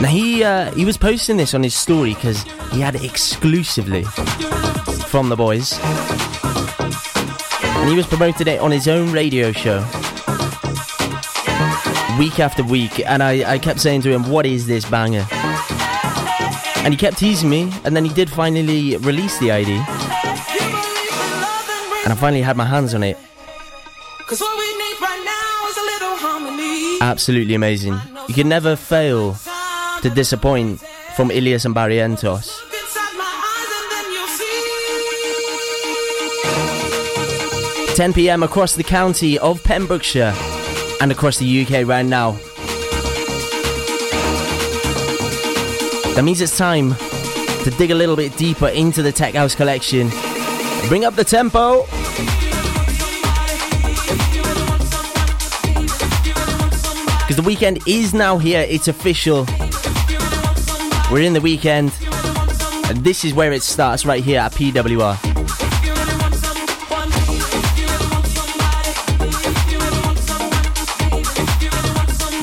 Now he uh, he was posting this on his story because he had it exclusively from the boys, and he was promoting it on his own radio show week after week. And I, I kept saying to him, "What is this banger?" And he kept teasing me, and then he did finally release the ID, and I finally had my hands on it. Absolutely amazing. You can never fail to disappoint from Illyus and Barrientos. 10 pm across the county of Pembrokeshire and across the UK right now. That means it's time to dig a little bit deeper into the Tech House collection. Bring up the tempo. Because the weekend is now here, it's official. We're in the weekend, and this is where it starts right here at PWR.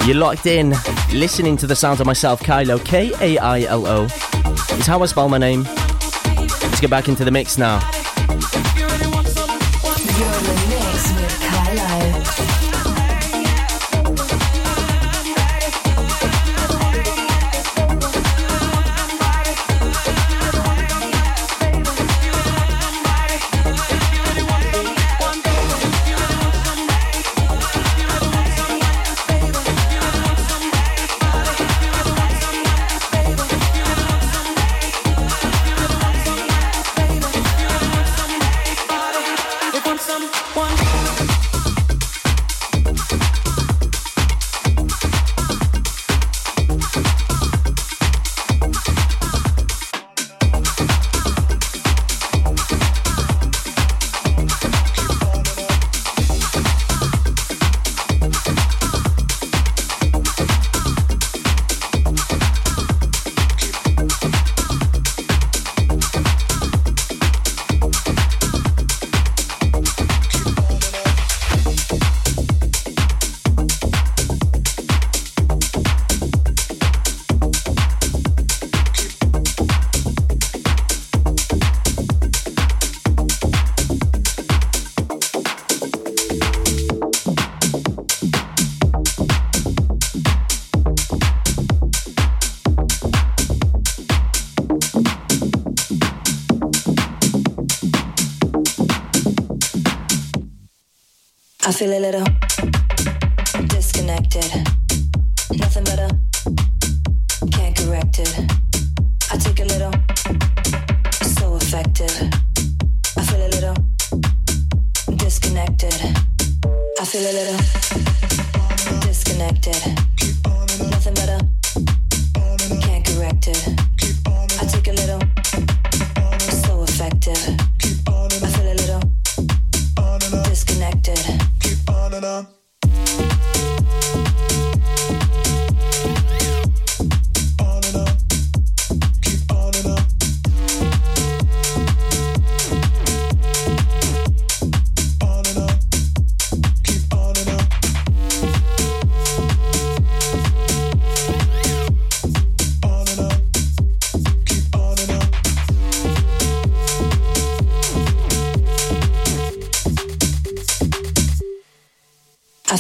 You're locked in, listening to the sounds of myself, Kailo, K A I L O. Is how I spell my name. Let's get back into the mix now. Feel a little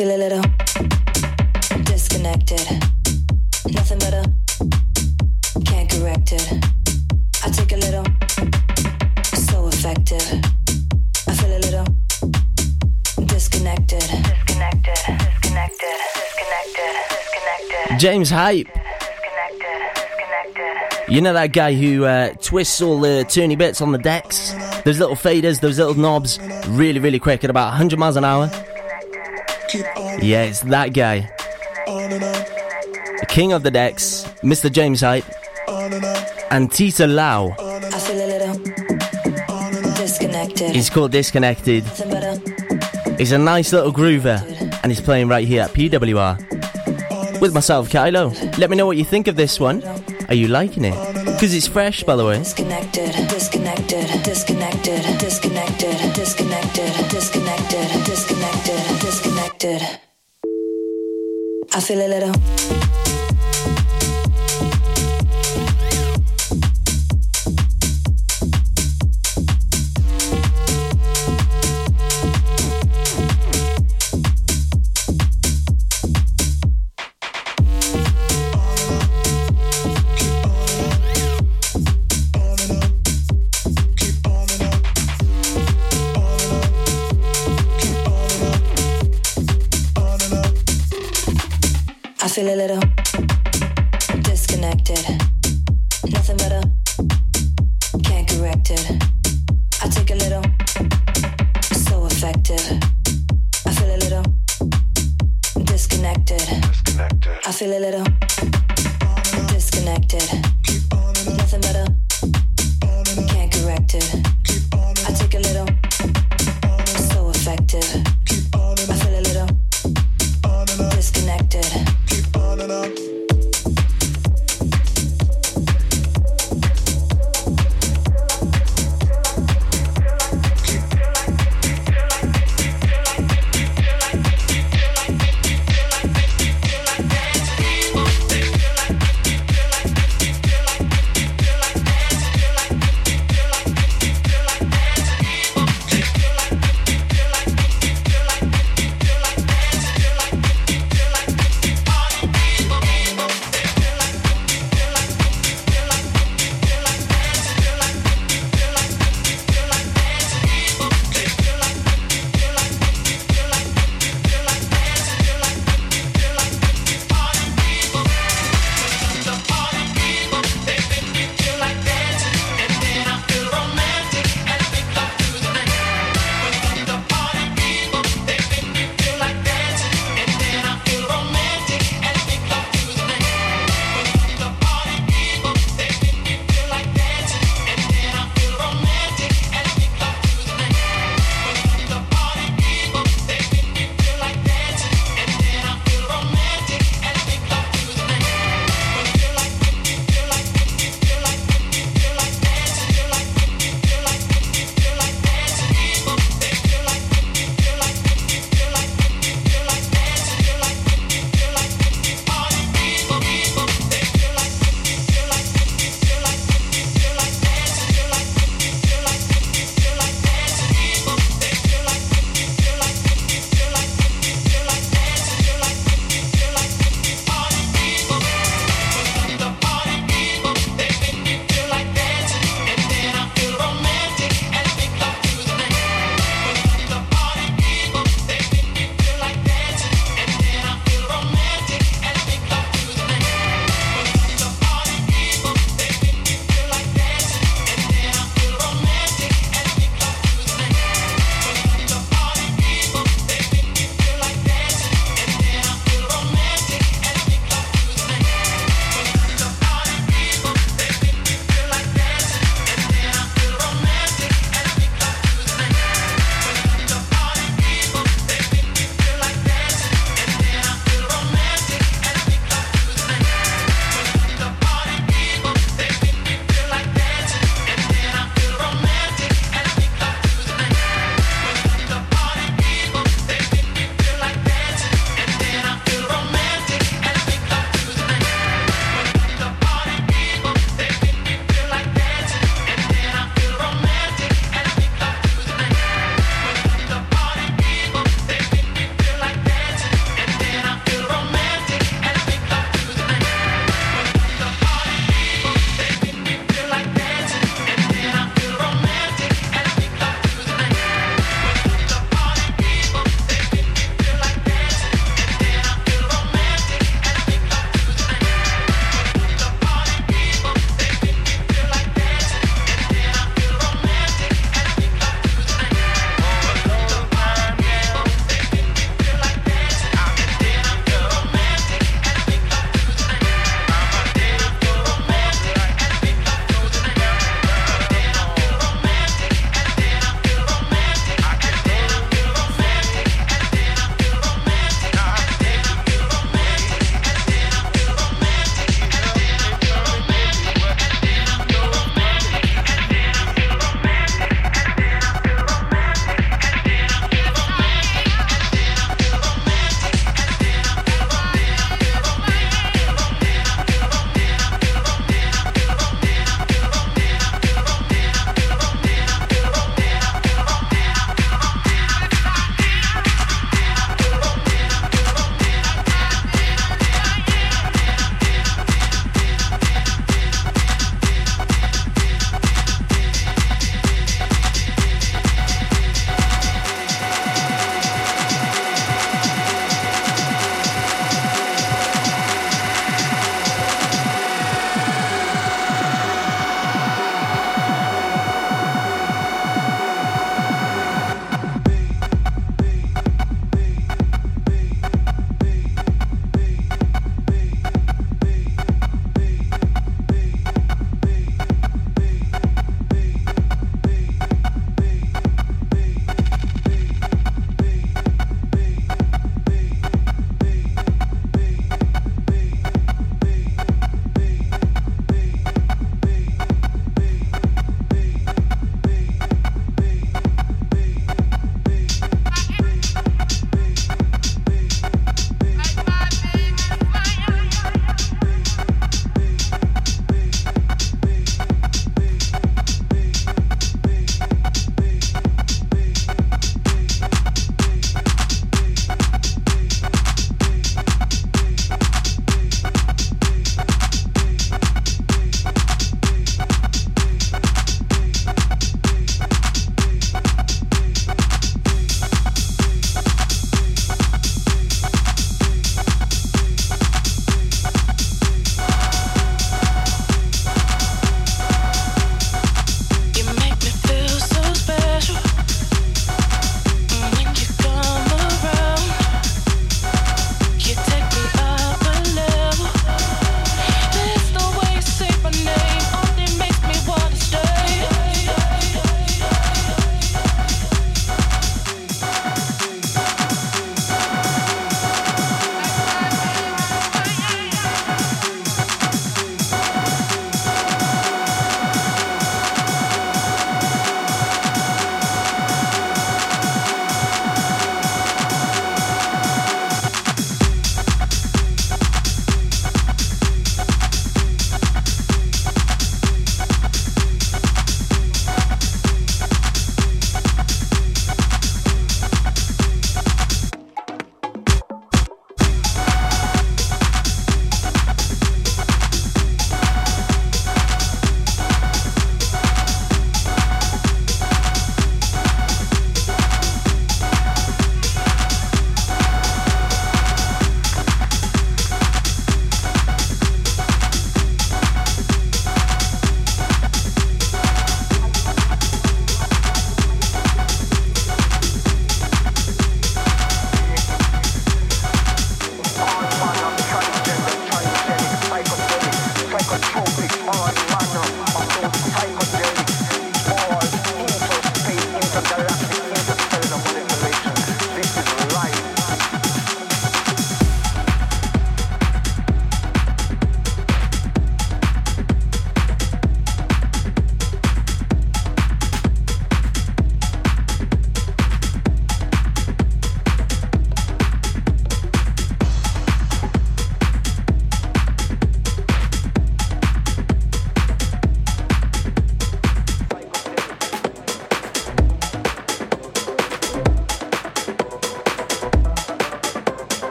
feel a little disconnected. Nothing better, can't correct it. I take a little, so effective. I feel a little disconnected. Disconnected, disconnected, disconnected, disconnected. James Hype. You know that guy who uh, twists all the turny bits on the decks? Those little faders, those little knobs, really, really quick at about 100 miles an hour? Yeah, it's that guy. The king of the decks, Mr. James Hype, and Tita Lau. He's called Disconnected. He's a nice little groover, and he's playing right here at PWR. With myself, Kailo. Let me know what you think of this one. Are you liking it? Because it's fresh, by the way. Disconnected, disconnected, disconnected, disconnected, disconnected, disconnected, disconnected, disconnected. I feel a little. Can't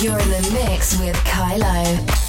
You're in the mix with Kailo.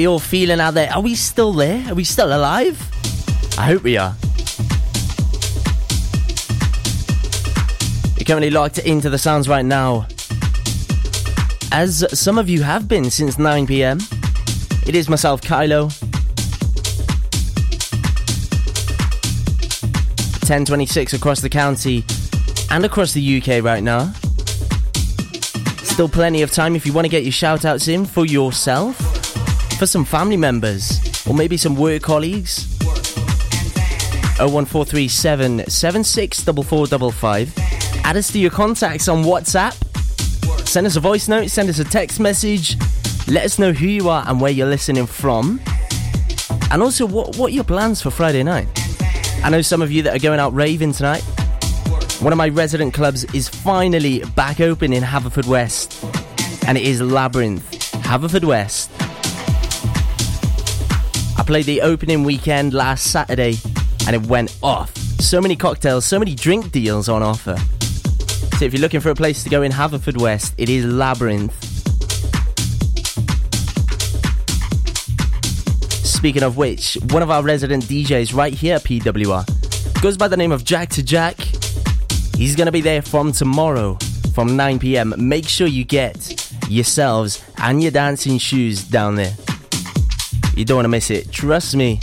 We all feeling out there? Are we still there? Are we still alive? I hope we are. You're currently locked into the sounds right now. As some of you have been since 9 pm, it is myself, Kailo. 1026 across the county and across the UK right now. Still plenty of time if you want to get your shout outs in for yourself for some family members or maybe some work colleagues. 01437 764455. Add us to your contacts on WhatsApp. Send us a voice note, send us a text message. Let us know who you are and where you're listening from. And also, what, what your plans for Friday night? I know some of you that are going out raving tonight. One of my resident clubs is finally back open in Haverfordwest, and it is Labyrinth, Haverfordwest played the opening weekend last Saturday and it went off. So many cocktails, so many drink deals on offer. So if you're looking for a place to go in Haverfordwest, it is Labyrinth. Speaking of which, one of our resident DJs right here at PWR goes by the name of Jack to Jack. He's going to be there from tomorrow from 9 pm. Make sure you get yourselves and your dancing shoes down there. You don't want to miss it. Trust me,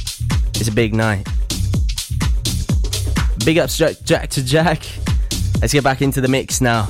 it's a big night. Big ups Jack, Jack to Jack. Let's get back into the mix now.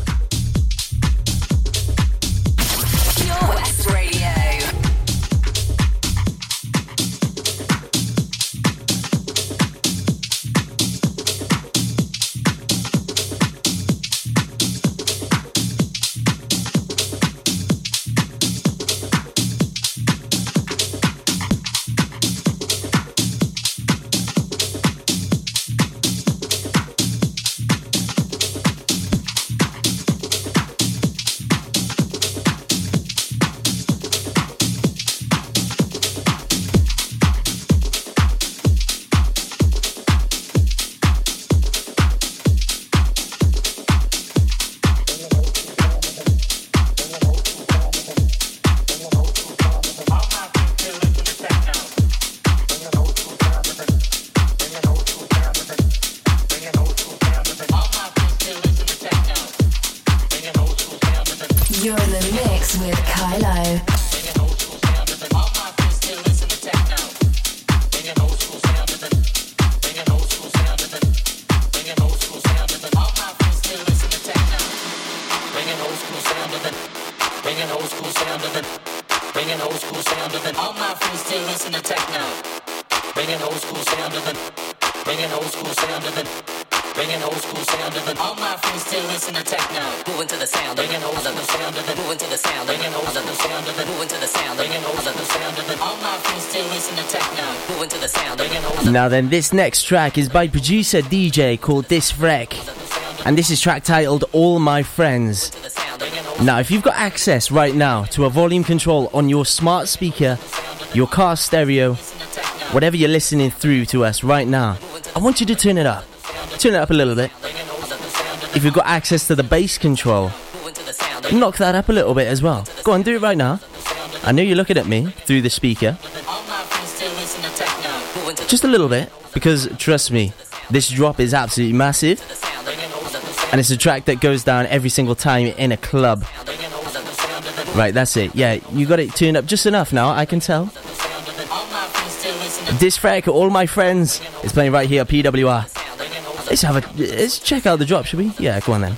Now then, this next track is by producer DJ called Disfrek, and this is track titled All My Friends. Now, if you've got access right now to a volume control on your smart speaker, your car stereo, whatever you're listening through to us right now, I want you to turn it up. Turn it up a little bit. If you've got access to the bass control, knock that up a little bit as well. Go on, do it right now. I know you're looking at me through the speaker. Just a little bit, because trust me, this drop is absolutely massive. And it's a track that goes down every single time in a club. Right, that's it. Yeah, you got it tuned up just enough now, I can tell. This track, all my friends, is playing right here PWR. Let's have a let's check out the drop, should we? Yeah, go on then.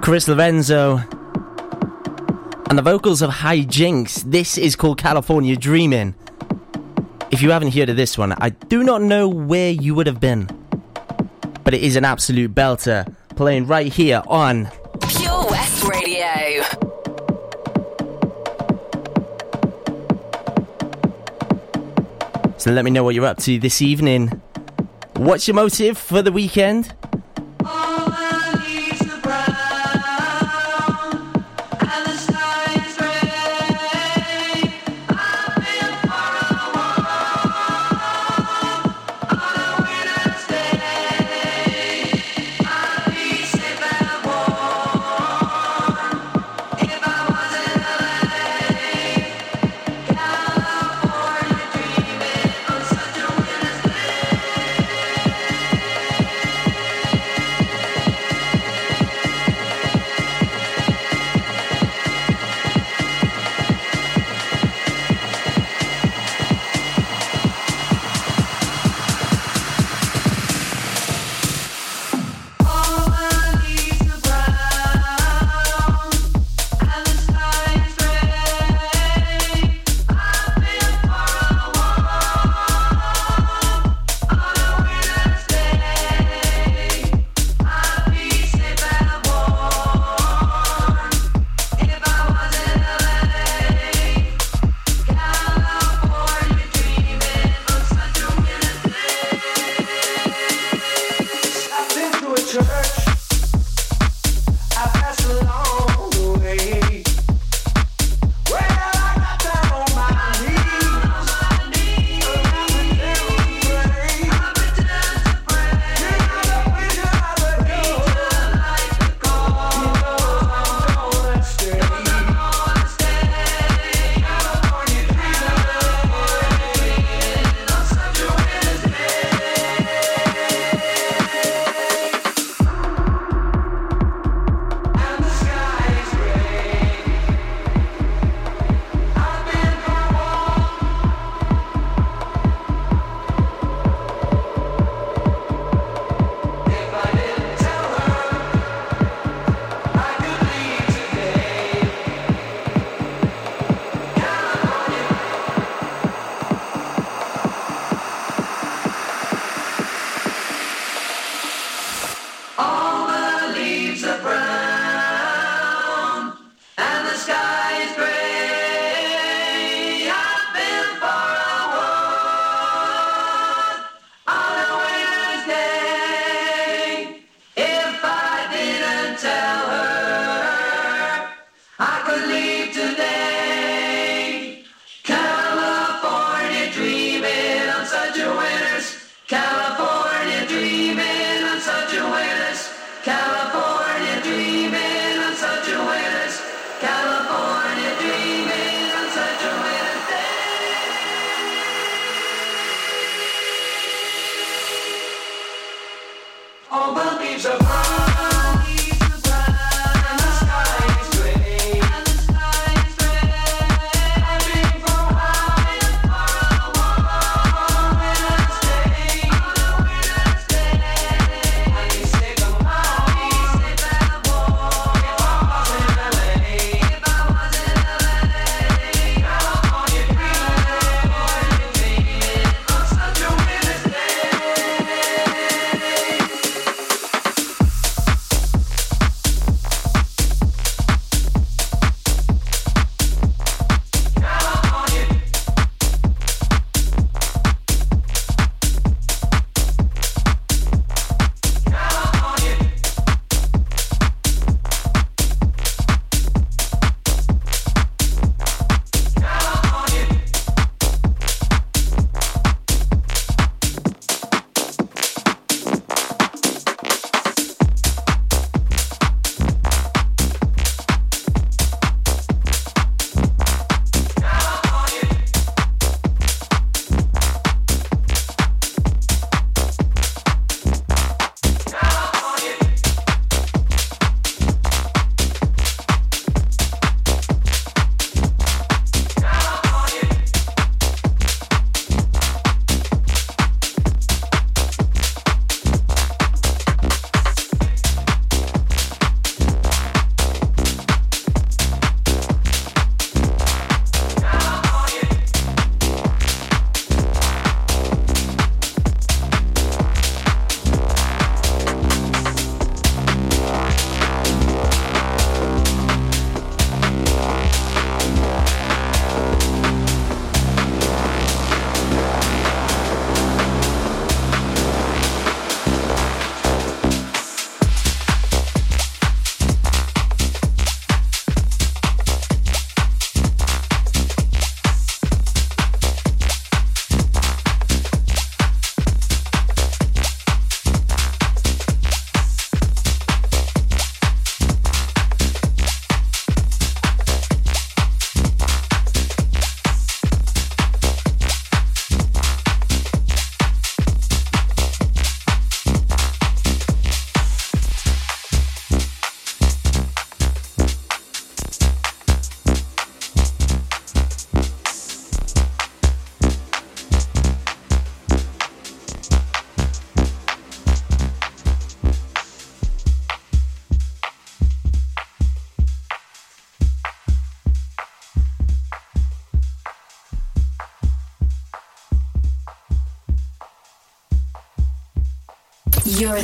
Chris Lorenzo, and the vocals of High Jinks. This is called California Dreaming. If you haven't heard of this one, I do not know where you would have been, but it is an absolute belter playing right here on Pure West Radio. So let me know what you're up to this evening. What's your motive for the weekend?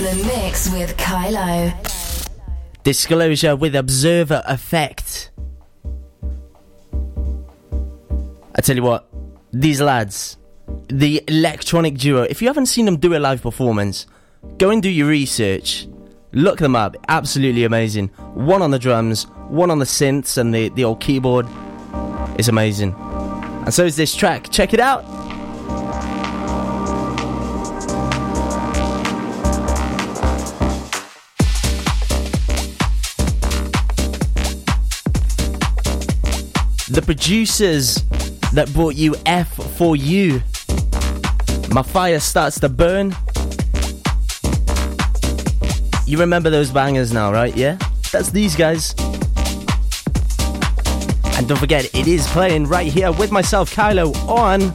The mix with Kailo. Disclosure with Observer Effect. I tell you what, these lads, the electronic duo, if you haven't seen them do a live performance, go and do your research. Look them up. Absolutely amazing. One on the drums, one on the synths and the, the old keyboard. It's amazing. And so is this track. Check it out. The producers that brought you F for You. My fire starts to burn. You remember those bangers now, right? Yeah? That's these guys. And don't forget, it is playing right here with myself, Kailo, on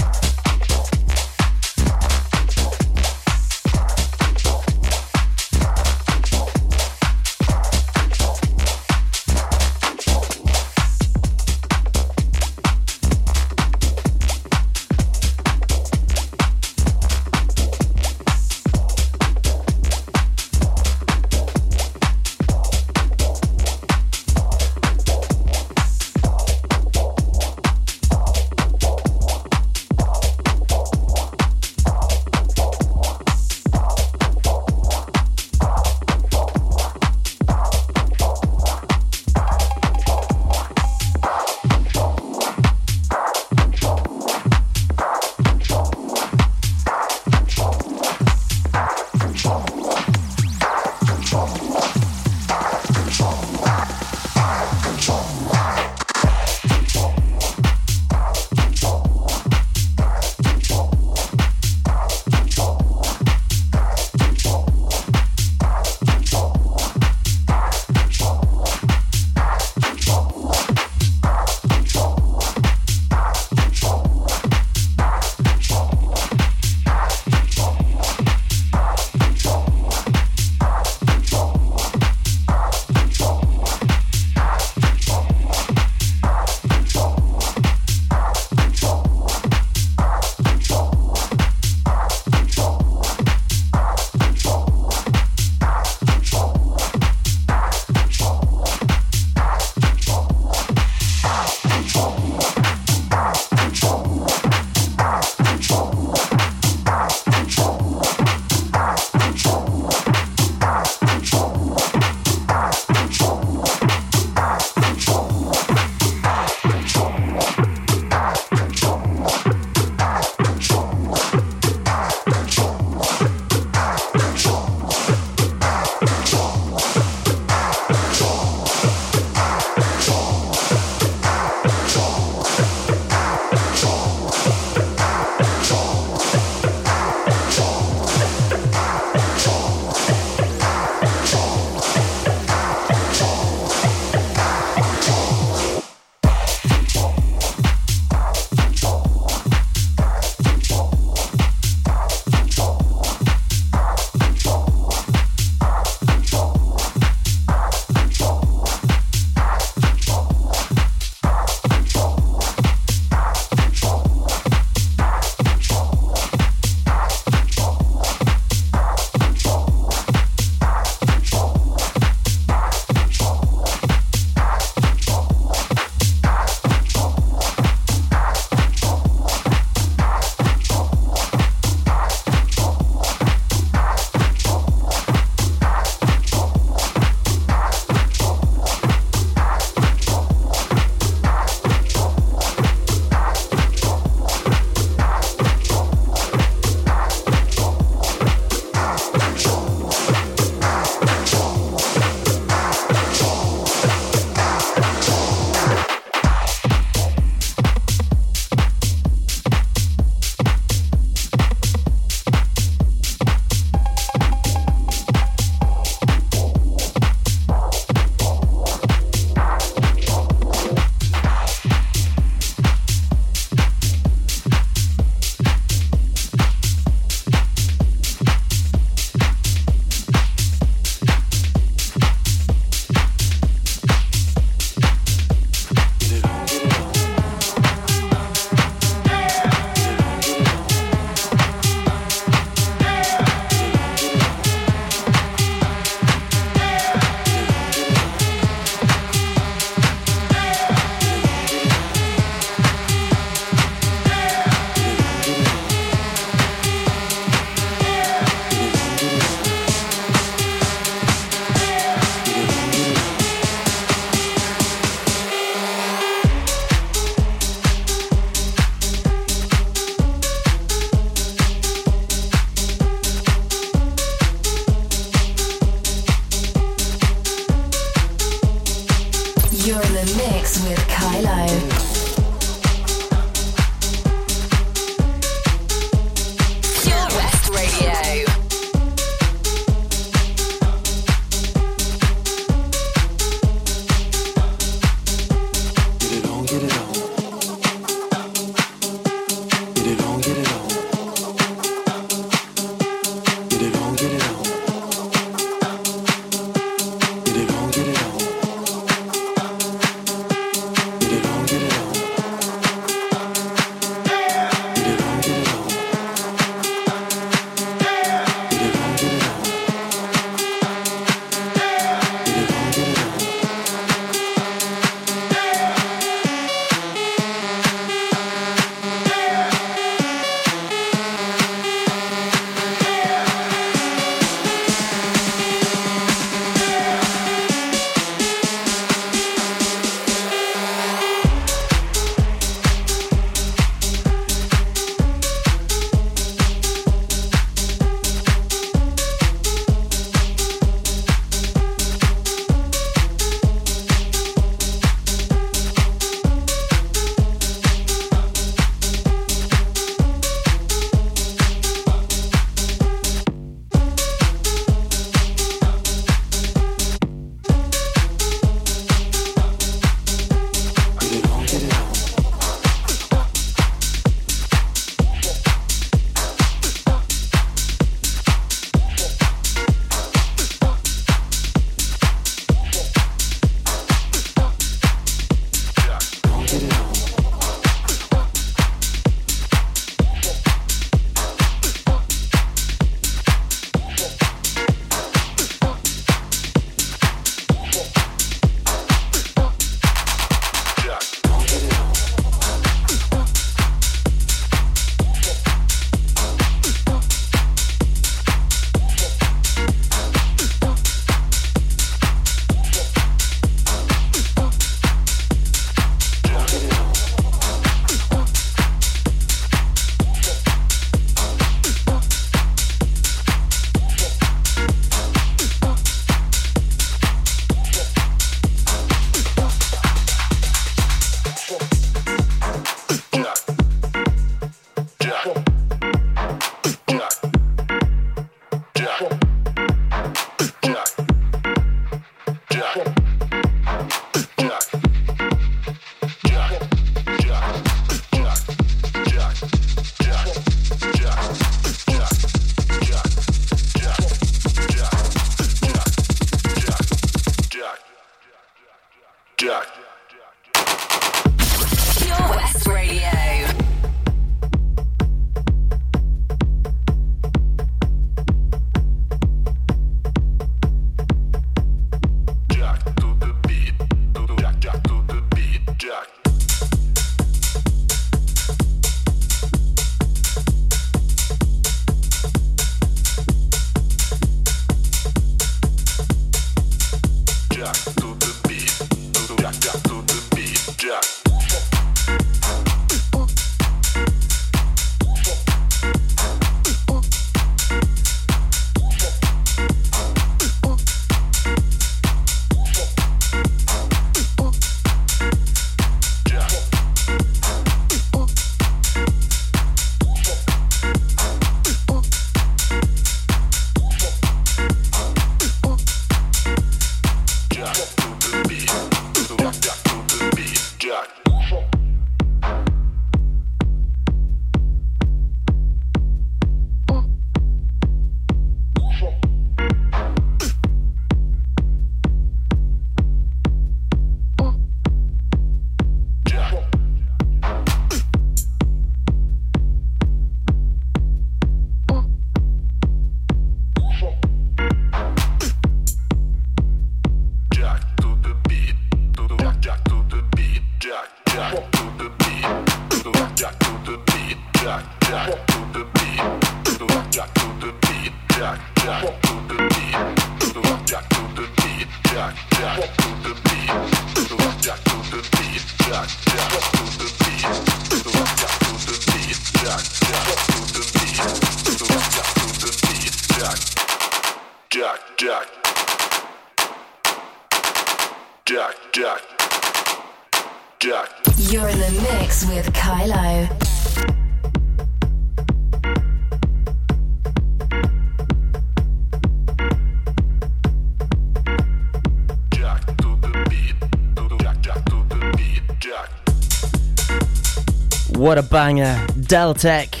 Deltec.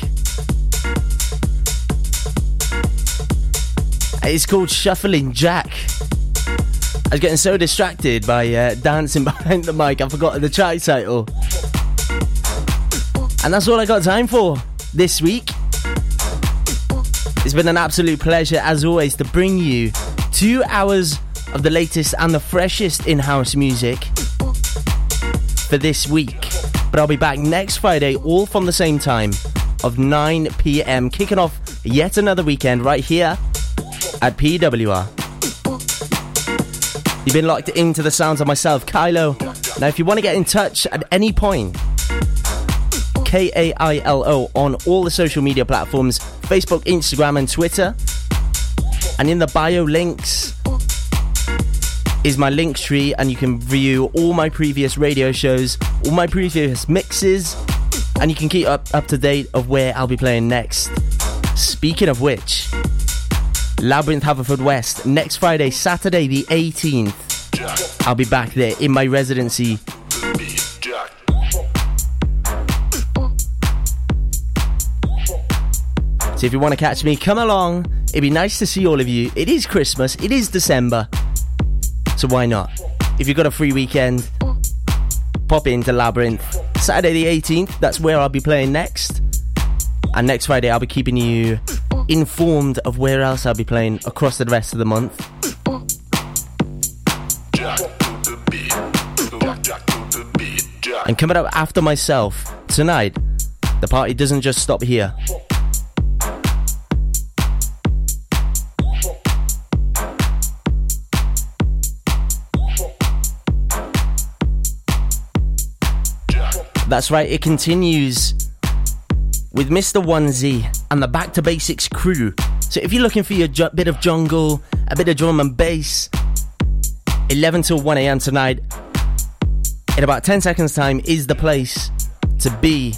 It's called Shuffling Jack. I was getting so distracted by uh, dancing behind the mic, I forgot the track title. And that's all I got time for this week. It's been an absolute pleasure, as always, to bring you two hours of the latest and the freshest in house music for this week. But I'll be back next Friday, all from the same time of 9 pm, kicking off yet another weekend right here at PWR. You've been locked into the sounds of myself, Kailo. Now, if you want to get in touch at any point, K A I L O on all the social media platforms Facebook, Instagram, and Twitter. And in the bio links, is my link tree, and you can view all my previous radio shows, all my previous mixes, and you can keep up, up to date of where I'll be playing next. Speaking of which, Labyrinth Haverfordwest next Friday, Saturday the 18th. I'll be back there in my residency. So if you want to catch me, come along. It'd be nice to see all of you. It is Christmas, it is December. So why not? If you've got a free weekend, pop into Labyrinth. Saturday the 18th, that's where I'll be playing next. And next Friday, I'll be keeping you informed of where else I'll be playing across the rest of the month. And coming up after myself, tonight, the party doesn't just stop here. That's right, it continues with Mr. Onesie and the Back to Basics crew. So if you're looking for your ju- bit of jungle, a bit of drum and bass, 11 till 1 a.m. tonight, in about 10 seconds' time, is the place to be.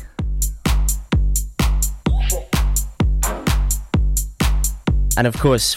And of course,